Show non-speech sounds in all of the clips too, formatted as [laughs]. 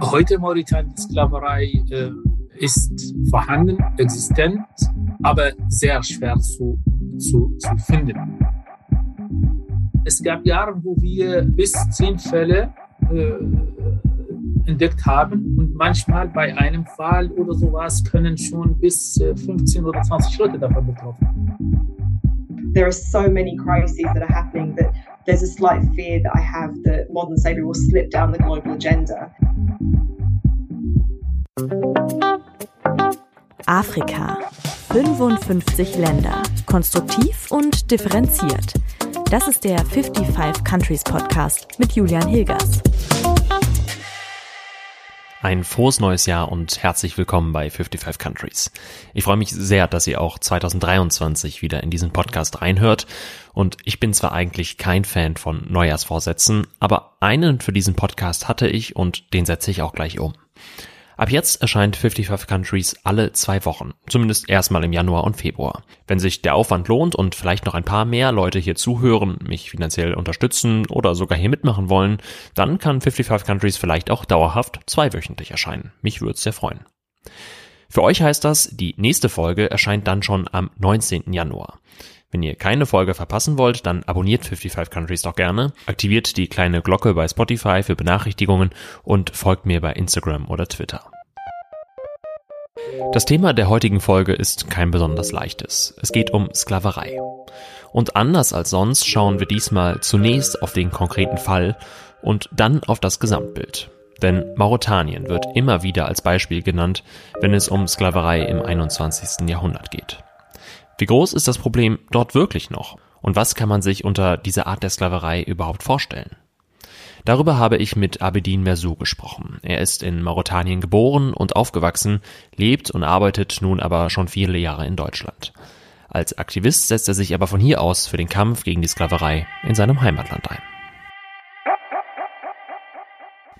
Heute Mauretanien Sklaverei äh, ist vorhanden, existent, aber sehr schwer zu, zu, zu finden. Es gab Jahre, wo wir bis zehn Fälle äh, entdeckt haben und manchmal bei einem Fall oder sowas können schon bis 15 äh, oder 20 Leute davon betroffen. There are so many crises that are happening that there's a slight fear that I have that modern slavery will slip down the global agenda. Afrika. 55 Länder. Konstruktiv und differenziert. Das ist der 55 Countries Podcast mit Julian Hilgers. Ein frohes neues Jahr und herzlich willkommen bei 55 Countries. Ich freue mich sehr, dass ihr auch 2023 wieder in diesen Podcast reinhört. Und ich bin zwar eigentlich kein Fan von Neujahrsvorsätzen, aber einen für diesen Podcast hatte ich und den setze ich auch gleich um. Ab jetzt erscheint 55 Countries alle zwei Wochen, zumindest erstmal im Januar und Februar. Wenn sich der Aufwand lohnt und vielleicht noch ein paar mehr Leute hier zuhören, mich finanziell unterstützen oder sogar hier mitmachen wollen, dann kann 55 Countries vielleicht auch dauerhaft zweiwöchentlich erscheinen. Mich würde sehr freuen. Für euch heißt das, die nächste Folge erscheint dann schon am 19. Januar. Wenn ihr keine Folge verpassen wollt, dann abonniert 55 Countries doch gerne, aktiviert die kleine Glocke bei Spotify für Benachrichtigungen und folgt mir bei Instagram oder Twitter. Das Thema der heutigen Folge ist kein besonders leichtes. Es geht um Sklaverei. Und anders als sonst schauen wir diesmal zunächst auf den konkreten Fall und dann auf das Gesamtbild. Denn Mauretanien wird immer wieder als Beispiel genannt, wenn es um Sklaverei im 21. Jahrhundert geht. Wie groß ist das Problem dort wirklich noch? Und was kann man sich unter dieser Art der Sklaverei überhaupt vorstellen? Darüber habe ich mit Abedin Mersou gesprochen. Er ist in Mauretanien geboren und aufgewachsen, lebt und arbeitet nun aber schon viele Jahre in Deutschland. Als Aktivist setzt er sich aber von hier aus für den Kampf gegen die Sklaverei in seinem Heimatland ein.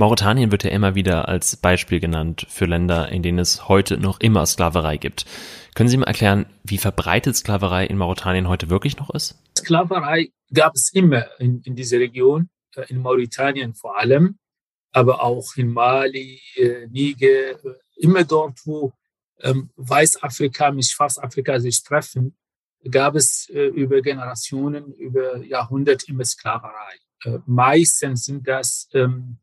Mauretanien wird ja immer wieder als Beispiel genannt für Länder, in denen es heute noch immer Sklaverei gibt. Können Sie mir erklären, wie verbreitet Sklaverei in Mauretanien heute wirklich noch ist? Sklaverei gab es immer in, in dieser Region, äh, in Mauretanien vor allem, aber auch in Mali, äh, Niger, äh, immer dort, wo ähm, Weißafrika mit Schwarzafrika sich treffen, gab es äh, über Generationen, über Jahrhunderte immer Sklaverei. Äh, meistens sind das ähm,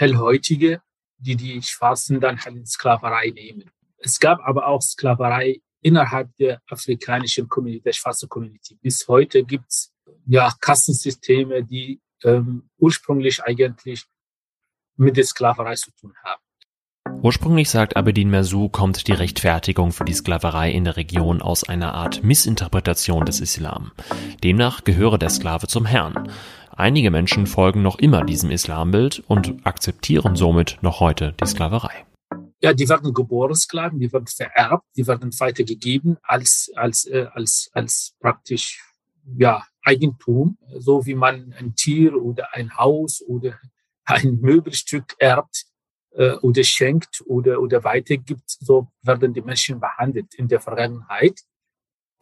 Hellhäutige, die die Schwarzen dann halt in Sklaverei nehmen. Es gab aber auch Sklaverei innerhalb der afrikanischen Community, der schwarzen Community. Bis heute gibt's ja Kassensysteme, die ähm, ursprünglich eigentlich mit der Sklaverei zu tun haben. Ursprünglich, sagt Abedin Mersou, kommt die Rechtfertigung für die Sklaverei in der Region aus einer Art Missinterpretation des Islam. Demnach gehöre der Sklave zum Herrn. Einige Menschen folgen noch immer diesem Islambild und akzeptieren somit noch heute die Sklaverei. Ja, die werden geboren Sklaven, die werden vererbt, die werden weitergegeben als, als, äh, als, als praktisch, ja, Eigentum, so wie man ein Tier oder ein Haus oder [laughs] ein Möbelstück erbt äh, oder schenkt oder, oder weitergibt, so werden die Menschen behandelt in der Vergangenheit.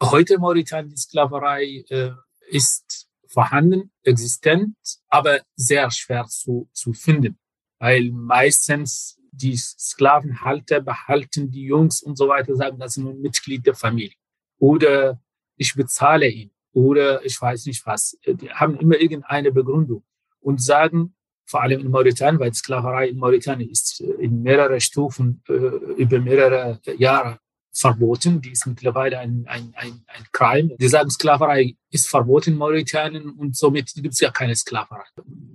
Heute Mauretanien Sklaverei äh, ist vorhanden, existent, aber sehr schwer zu, zu finden, weil meistens die Sklavenhalter behalten die Jungs und so weiter, sagen, das sind ein Mitglied der Familie. Oder ich bezahle ihn. Oder ich weiß nicht was. Die haben immer irgendeine Begründung und sagen, vor allem in Mauritanien, weil Sklaverei in Mauritanien ist in mehrere Stufen äh, über mehrere Jahre verboten. Die ist mittlerweile ein, ein, ein, ein Crime. Die sagen, Sklaverei ist verboten in Mauritanien und somit gibt es ja keine Sklaverei.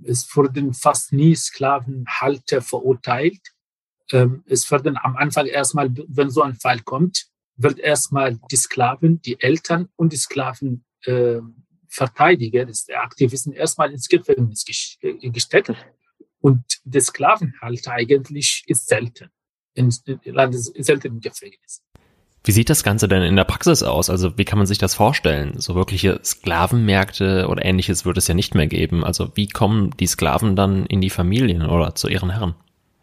Es wurden fast nie Sklavenhalter verurteilt. Ähm, es werden am Anfang erstmal, wenn so ein Fall kommt, wird erstmal die Sklaven, die Eltern und die Sklaven äh, Verteidiger, der Aktivisten, erstmal ins Gefängnis äh, gesteckt. Und der Sklavenhalter eigentlich ist selten, in, in, selten im Gefängnis. Wie sieht das Ganze denn in der Praxis aus? Also wie kann man sich das vorstellen? So wirkliche Sklavenmärkte oder ähnliches wird es ja nicht mehr geben. Also wie kommen die Sklaven dann in die Familien oder zu ihren Herren?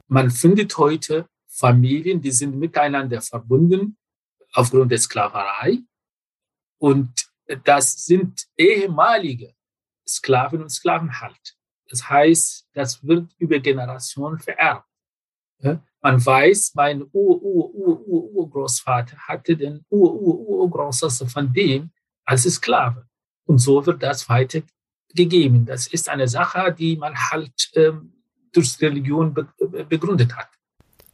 Man findet heute Familien, die sind miteinander verbunden aufgrund der Sklaverei. Und das sind ehemalige Sklaven und Sklavenhalt. Das heißt, das wird über Generationen vererbt. Man weiß, mein Ur-Ur-Ur-Urgroßvater hatte den Ur-Ur-Urgroßvater von dem als Sklave. Und so wird das weitergegeben. Das ist eine Sache, die man halt ähm, durch Religion be begründet hat.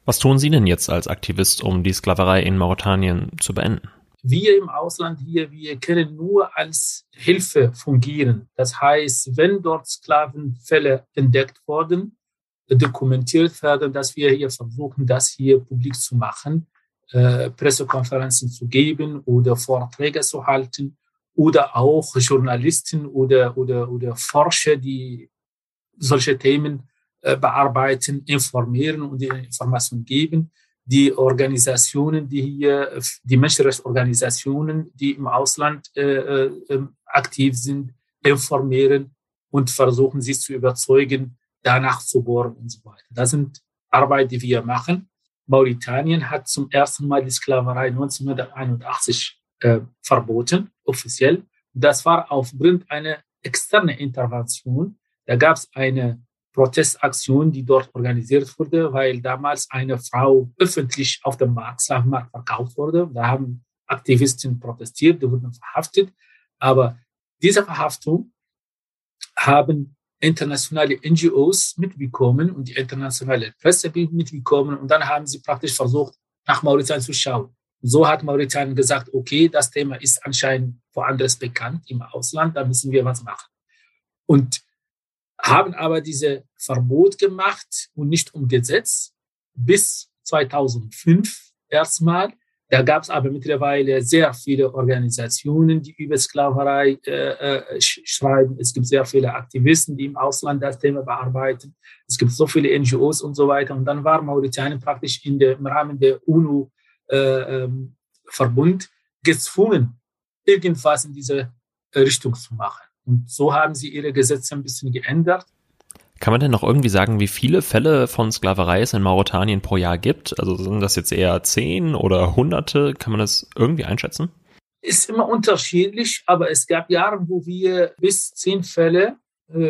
Was tun Sie denn jetzt als Aktivist, um die Sklaverei in Mauretanien zu beenden? Wir im Ausland hier, wir können nur als Hilfe fungieren. Das heißt, wenn dort Sklavenfälle entdeckt wurden, dokumentiert werden, dass wir hier versuchen, das hier publik zu machen, äh, Pressekonferenzen zu geben oder Vorträge zu halten oder auch Journalisten oder, oder, oder Forscher, die solche Themen äh, bearbeiten, informieren und die Informationen geben. Die Organisationen, die hier, die Menschenrechtsorganisationen, die im Ausland äh, äh, ähm, aktiv sind, informieren und versuchen, sie zu überzeugen, danach zu bohren und so weiter. Das sind Arbeit, die wir machen. Mauretanien hat zum ersten Mal die Sklaverei 1981 äh, verboten, offiziell. Das war aufgrund einer externen Intervention. Da gab es eine Protestaktion, die dort organisiert wurde, weil damals eine Frau öffentlich auf dem Markt, Sklavenmarkt verkauft wurde. Da haben Aktivisten protestiert, die wurden verhaftet. Aber diese Verhaftung haben internationale NGOs mitbekommen und die internationale Presse mitbekommen und dann haben sie praktisch versucht, nach Mauritanien zu schauen. So hat Mauritanien gesagt, okay, das Thema ist anscheinend woanders bekannt im Ausland, da müssen wir was machen. Und haben aber diese Verbot gemacht und nicht umgesetzt bis 2005 erstmal. Da gab es aber mittlerweile sehr viele Organisationen, die über Sklaverei äh, äh, schreiben. Es gibt sehr viele Aktivisten, die im Ausland das Thema bearbeiten. Es gibt so viele NGOs und so weiter. Und dann war Mauritanien praktisch in der, im Rahmen der UNO-Verbund äh, ähm, gezwungen, irgendwas in diese Richtung zu machen. Und so haben sie ihre Gesetze ein bisschen geändert. Kann man denn noch irgendwie sagen, wie viele Fälle von Sklaverei es in Mauretanien pro Jahr gibt? Also sind das jetzt eher zehn oder hunderte? Kann man das irgendwie einschätzen? Ist immer unterschiedlich, aber es gab Jahre, wo wir bis zehn Fälle äh,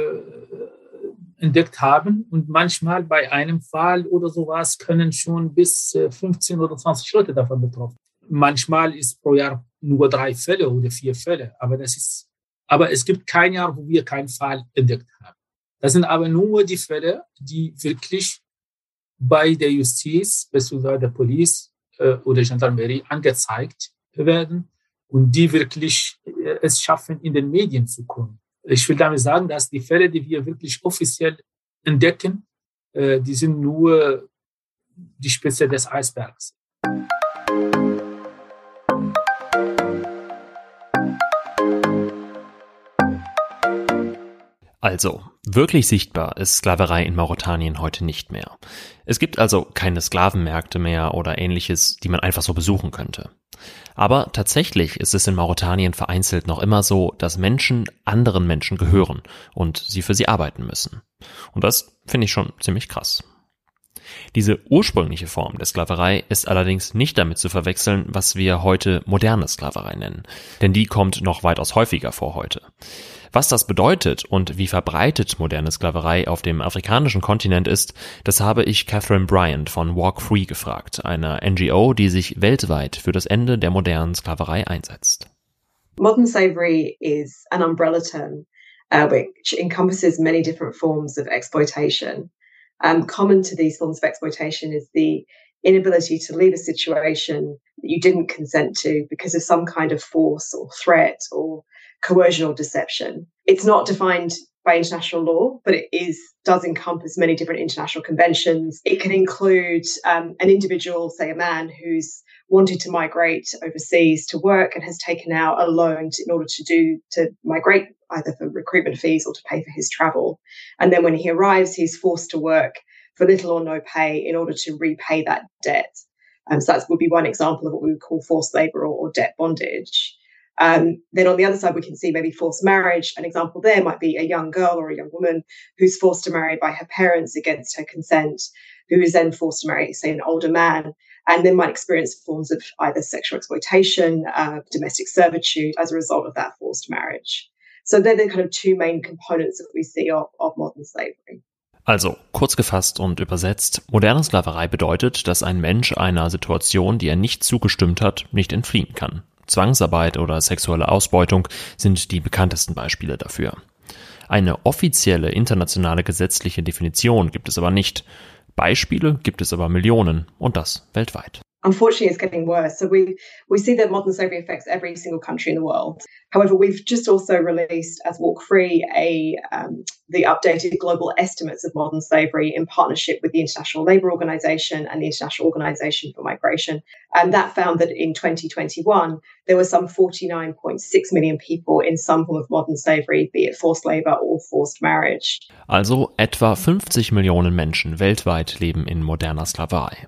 entdeckt haben und manchmal bei einem Fall oder sowas können schon bis 15 äh, oder 20 Leute davon betroffen. Manchmal ist pro Jahr nur drei Fälle oder vier Fälle, aber das ist, aber es gibt kein Jahr, wo wir keinen Fall entdeckt haben. Das sind aber nur die Fälle, die wirklich bei der Justiz bzw. der Police äh, oder Gendarmerie angezeigt werden und die wirklich äh, es schaffen, in den Medien zu kommen. Ich will damit sagen, dass die Fälle, die wir wirklich offiziell entdecken, äh, die sind nur die Spitze des Eisbergs. Also, wirklich sichtbar ist Sklaverei in Mauretanien heute nicht mehr. Es gibt also keine Sklavenmärkte mehr oder ähnliches, die man einfach so besuchen könnte. Aber tatsächlich ist es in Mauretanien vereinzelt noch immer so, dass Menschen anderen Menschen gehören und sie für sie arbeiten müssen. Und das finde ich schon ziemlich krass. Diese ursprüngliche Form der Sklaverei ist allerdings nicht damit zu verwechseln, was wir heute moderne Sklaverei nennen, denn die kommt noch weitaus häufiger vor heute. Was das bedeutet und wie verbreitet moderne Sklaverei auf dem afrikanischen Kontinent ist, das habe ich Catherine Bryant von Walk Free gefragt, einer NGO, die sich weltweit für das Ende der modernen Sklaverei einsetzt. Modern slavery is an umbrella term uh, which encompasses many different forms of exploitation. Um, common to these forms of exploitation is the inability to leave a situation that you didn't consent to because of some kind of force or threat or coercion or deception. It's not defined by international law, but it is does encompass many different international conventions. It can include um, an individual, say a man, who's wanted to migrate overseas to work and has taken out a loan in order to do to migrate either for recruitment fees or to pay for his travel. And then when he arrives, he's forced to work for little or no pay in order to repay that debt. Um, so that would be one example of what we would call forced labor or, or debt bondage. Um, then on the other side, we can see maybe forced marriage. An example there might be a young girl or a young woman who's forced to marry by her parents against her consent, who is then forced to marry, say, an older man, and then might experience forms of either sexual exploitation, uh, domestic servitude as a result of that forced marriage. So they're the kind of two main components that we see of, of modern slavery. Also, kurz gefasst und übersetzt, moderne Sklaverei bedeutet, dass ein Mensch einer Situation, die er nicht zugestimmt hat, nicht entfliehen kann. Zwangsarbeit oder sexuelle Ausbeutung sind die bekanntesten Beispiele dafür. Eine offizielle internationale gesetzliche Definition gibt es aber nicht. Beispiele gibt es aber Millionen und das weltweit. Unfortunately it's getting worse. So we we see that modern slavery affects every single country in the world. However, we've just also released as Walk Free a um, the updated global estimates of modern slavery in partnership with the International Labour Organization and the International Organization for Migration, and that found that in 2021 there were some 49.6 million people in some form of modern slavery, be it forced labour or forced marriage. Also etwa 50 Millionen Menschen weltweit leben in moderner Sklaverei.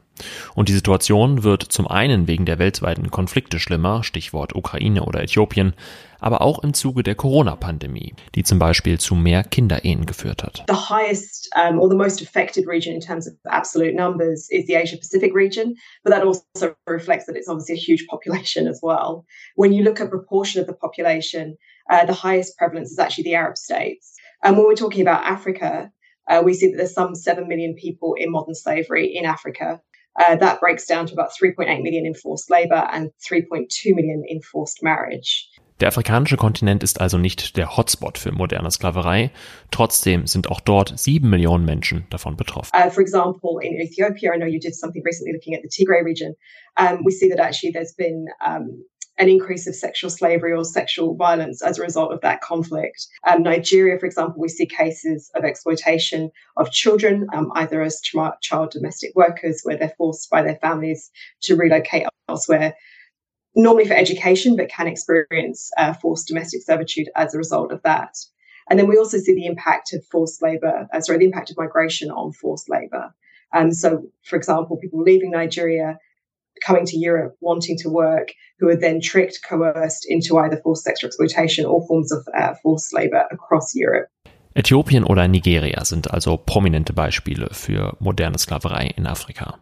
Und die Situation wird zum einen wegen der weltweiten Konflikte schlimmer, Stichwort Ukraine oder Äthiopien, aber auch im Zuge der Corona-Pandemie, die zum Beispiel zu mehr Kinderehen geführt hat. The highest um, or the most affected region in terms of absolute numbers is the Asia Pacific region, but that also reflects that it's obviously a huge population as well. When you look at proportion of the population, uh, the highest prevalence is actually the Arab states. And when we're talking about Africa, uh, we see that there's some 7 million people in modern slavery in Africa. Uh, that breaks down to about 3.8 million in forced labor and 3.2 million in forced marriage. Der afrikanische Kontinent ist also nicht der Hotspot für moderne Sklaverei. Trotzdem sind auch dort sieben Millionen Menschen davon betroffen. Uh, for example, in Ethiopia, I know you did something recently looking at the Tigray region. Um, we see that actually there's been um, an increase of sexual slavery or sexual violence as a result of that conflict. Um, Nigeria, for example, we see cases of exploitation of children, um, either as child domestic workers, where they're forced by their families to relocate elsewhere, normally for education, but can experience uh, forced domestic servitude as a result of that. And then we also see the impact of forced labor, uh, sorry, the impact of migration on forced labor. Um, so, for example, people leaving Nigeria coming to Europe wanting to work who are then tricked, coerced into either forced sexual exploitation or forms of uh, forced labor across Europe. Äthiopien oder Nigeria sind also prominente Beispiele für moderne Sklaverei in Afrika.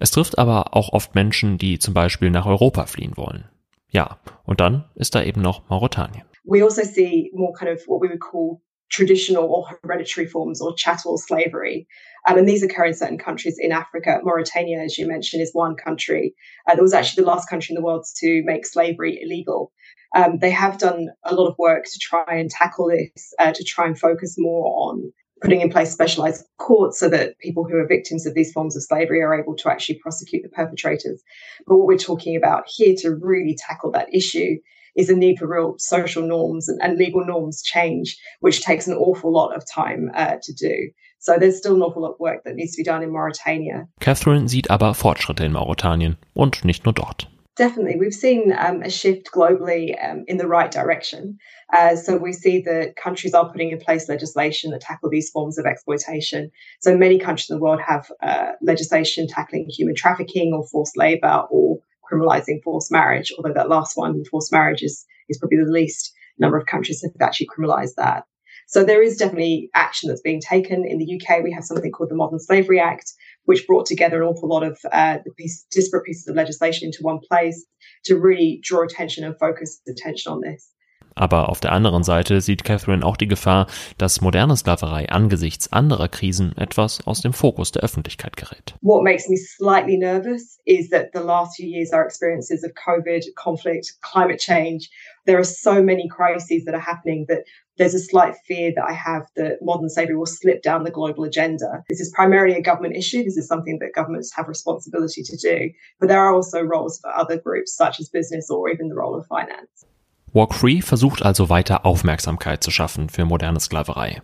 Es trifft aber auch oft Menschen, die zum Beispiel nach Europa fliehen wollen. Ja, und dann ist da eben noch Mauretanien. We also see more kind of what we would call traditional or hereditary forms or chattel slavery. Um, and these occur in certain countries in Africa. Mauritania, as you mentioned, is one country. Uh, that was actually the last country in the world to make slavery illegal. Um, they have done a lot of work to try and tackle this, uh, to try and focus more on putting in place specialized courts so that people who are victims of these forms of slavery are able to actually prosecute the perpetrators. But what we're talking about here to really tackle that issue is a need for real social norms and, and legal norms change, which takes an awful lot of time uh, to do. So there's still an awful lot of work that needs to be done in Mauritania. Catherine sieht aber Fortschritte in Mauretanien und nicht nur dort. Definitely. We've seen um, a shift globally um, in the right direction. Uh, so we see that countries are putting in place legislation that tackle these forms of exploitation. So many countries in the world have uh, legislation tackling human trafficking or forced labor or criminalizing forced marriage, although that last one, forced marriage, is, is probably the least number of countries that have actually criminalized that. So there is definitely action that's being taken. In the UK, we have something called the Modern Slavery Act, which brought together an awful lot of uh, piece, disparate pieces of legislation into one place to really draw attention and focus attention on this. Aber auf der anderen Seite sieht Catherine auch die Gefahr, dass moderne Sklaverei angesichts anderer Krisen etwas aus dem Fokus der Öffentlichkeit gerät. What makes me slightly nervous is that the last few years, our experiences of COVID, conflict, climate change, there are so many crises that are happening that there's a slight fear that I have that modern slavery will slip down the global agenda. This is primarily a government issue. This is something that governments have responsibility to do. But there are also roles for other groups, such as business or even the role of finance. Walk Free versucht also weiter Aufmerksamkeit zu schaffen für moderne Sklaverei.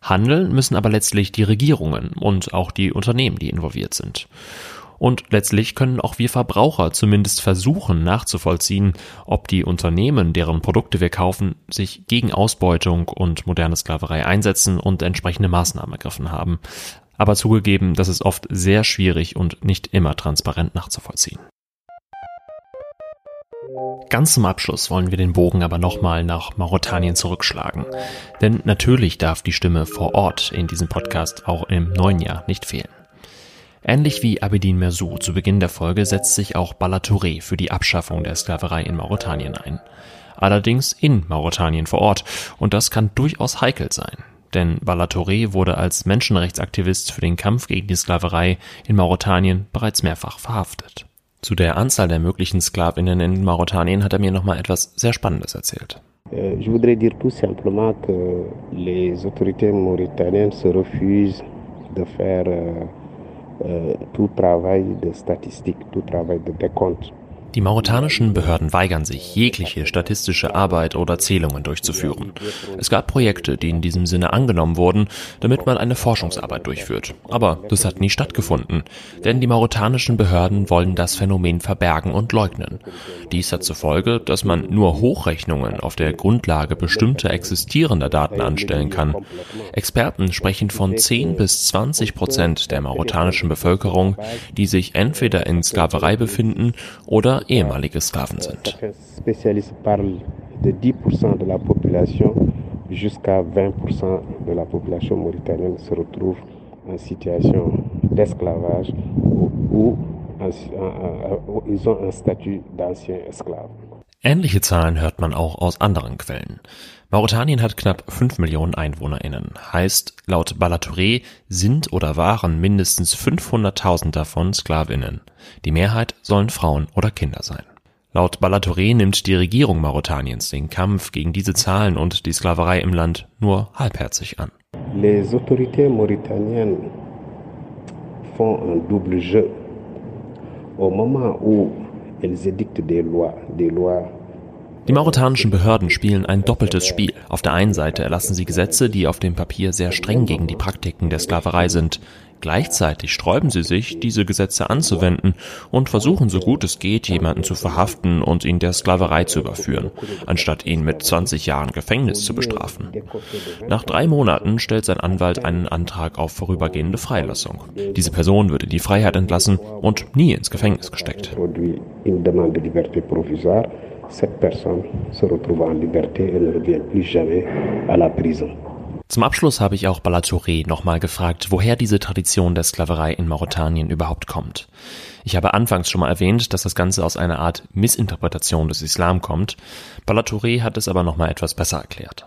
Handeln müssen aber letztlich die Regierungen und auch die Unternehmen, die involviert sind. Und letztlich können auch wir Verbraucher zumindest versuchen nachzuvollziehen, ob die Unternehmen, deren Produkte wir kaufen, sich gegen Ausbeutung und moderne Sklaverei einsetzen und entsprechende Maßnahmen ergriffen haben. Aber zugegeben, das ist oft sehr schwierig und nicht immer transparent nachzuvollziehen. Ganz zum Abschluss wollen wir den Bogen aber nochmal nach Mauretanien zurückschlagen. Denn natürlich darf die Stimme vor Ort in diesem Podcast auch im neuen Jahr nicht fehlen. Ähnlich wie Abedin Mersou zu Beginn der Folge setzt sich auch Bala Touré für die Abschaffung der Sklaverei in Mauretanien ein. allerdings in Mauretanien vor Ort, und das kann durchaus heikel sein. Denn Balatoré wurde als Menschenrechtsaktivist für den Kampf gegen die Sklaverei in Mauretanien bereits mehrfach verhaftet. Zu der Anzahl der möglichen Sklavinnen in Mauretanien hat er mir nochmal etwas sehr Spannendes erzählt. Euh, je voudrais dire tout simplement que les autorités mauritaniennes se refusent de faire euh, euh, tout travail de statistique, tout travail de décompte. Die mauretanischen Behörden weigern sich, jegliche statistische Arbeit oder Zählungen durchzuführen. Es gab Projekte, die in diesem Sinne angenommen wurden, damit man eine Forschungsarbeit durchführt. Aber das hat nie stattgefunden, denn die mauretanischen Behörden wollen das Phänomen verbergen und leugnen. Dies hat zur Folge, dass man nur Hochrechnungen auf der Grundlage bestimmter existierender Daten anstellen kann. Experten sprechen von 10 bis 20 Prozent der mauretanischen Bevölkerung, die sich entweder in Sklaverei befinden oder ehemalige Sklaven sind. jusqu'à 20% de la population mauritanienne se retrouve en situation d'esclavage ou, ils ont un statut d'ancien esclave. Ähnliche Zahlen hört man auch aus anderen Quellen. Mauretanien hat knapp 5 Millionen EinwohnerInnen. Heißt, laut Balatouré sind oder waren mindestens 500.000 davon SklavInnen. Die Mehrheit sollen Frauen oder Kinder sein. Laut Balatouré nimmt die Regierung Mauretaniens den Kampf gegen diese Zahlen und die Sklaverei im Land nur halbherzig an. Les autorités mauritaniennes font un double jeu. Au moment où die mauretanischen Behörden spielen ein doppeltes Spiel. Auf der einen Seite erlassen sie Gesetze, die auf dem Papier sehr streng gegen die Praktiken der Sklaverei sind. Gleichzeitig sträuben sie sich, diese Gesetze anzuwenden und versuchen so gut es geht, jemanden zu verhaften und ihn der Sklaverei zu überführen, anstatt ihn mit 20 Jahren Gefängnis zu bestrafen. Nach drei Monaten stellt sein Anwalt einen Antrag auf vorübergehende Freilassung. Diese Person würde die Freiheit entlassen und nie ins Gefängnis gesteckt cette personne se retrouve en liberté et ne revient plus jamais à la prison. Zum Abschluss habe ich auch Balatouré nochmal gefragt, woher diese Tradition der Sklaverei in Mauretanien überhaupt kommt. Ich habe anfangs schon mal erwähnt, dass das Ganze aus einer Art Missinterpretation des Islam kommt. Balatouré hat es aber nochmal etwas besser erklärt.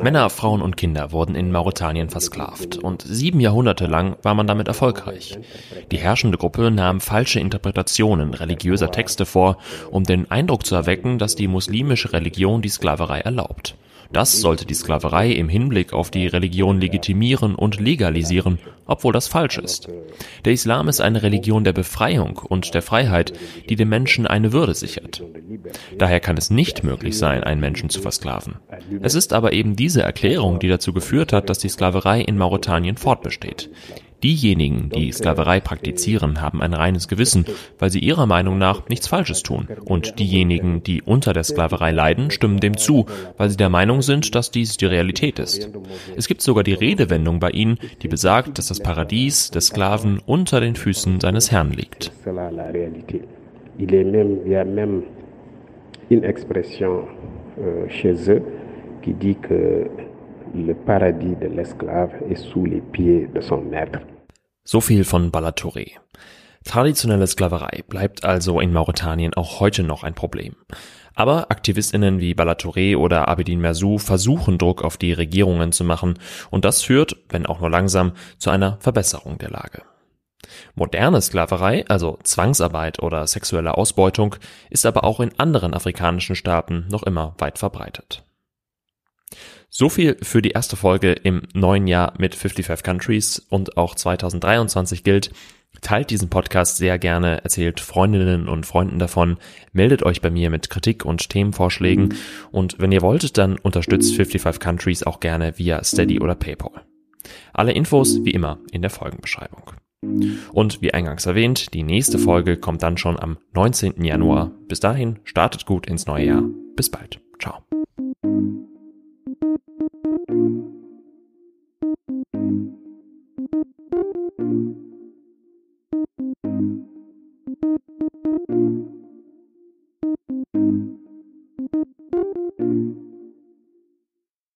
Männer, Frauen und Kinder wurden in Mauretanien versklavt und sieben Jahrhunderte lang war man damit erfolgreich. Die herrschende Gruppe nahm falsche Interpretationen religiöser Texte vor, um den Eindruck zu erwecken, dass die muslimische Religion die Sklaverei erlaubt. Das sollte die Sklaverei im Hinblick auf die Religion legitimieren und legalisieren, obwohl das falsch ist. Der Islam ist eine Religion der Befreiung und der Freiheit, die dem Menschen eine Würde sichert. Daher kann es nicht möglich sein, einen Menschen zu versklaven. Es ist aber eben diese Erklärung, die dazu geführt hat, dass die Sklaverei in Mauretanien fortbesteht. Diejenigen, die Sklaverei praktizieren, haben ein reines Gewissen, weil sie ihrer Meinung nach nichts Falsches tun. Und diejenigen, die unter der Sklaverei leiden, stimmen dem zu, weil sie der Meinung sind, dass dies die Realität ist. Es gibt sogar die Redewendung bei ihnen, die besagt, dass das Paradies des Sklaven unter den Füßen seines Herrn liegt. Une expression euh, chez eux qui dit que Le paradis de l'esclave est sous les pieds de son maître. So viel von Balatouré. Traditionelle Sklaverei bleibt also in Mauretanien auch heute noch ein Problem. Aber AktivistInnen wie Balatouré oder Abedin Merzou versuchen Druck auf die Regierungen zu machen und das führt, wenn auch nur langsam, zu einer Verbesserung der Lage. Moderne Sklaverei, also Zwangsarbeit oder sexuelle Ausbeutung, ist aber auch in anderen afrikanischen Staaten noch immer weit verbreitet. So viel für die erste Folge im neuen Jahr mit 55 Countries und auch 2023 gilt. Teilt diesen Podcast sehr gerne, erzählt Freundinnen und Freunden davon, meldet euch bei mir mit Kritik und Themenvorschlägen und wenn ihr wollt, dann unterstützt 55 Countries auch gerne via Steady oder PayPal. Alle Infos wie immer in der Folgenbeschreibung. Und wie eingangs erwähnt, die nächste Folge kommt dann schon am 19. Januar. Bis dahin, startet gut ins neue Jahr. Bis bald. Ciao.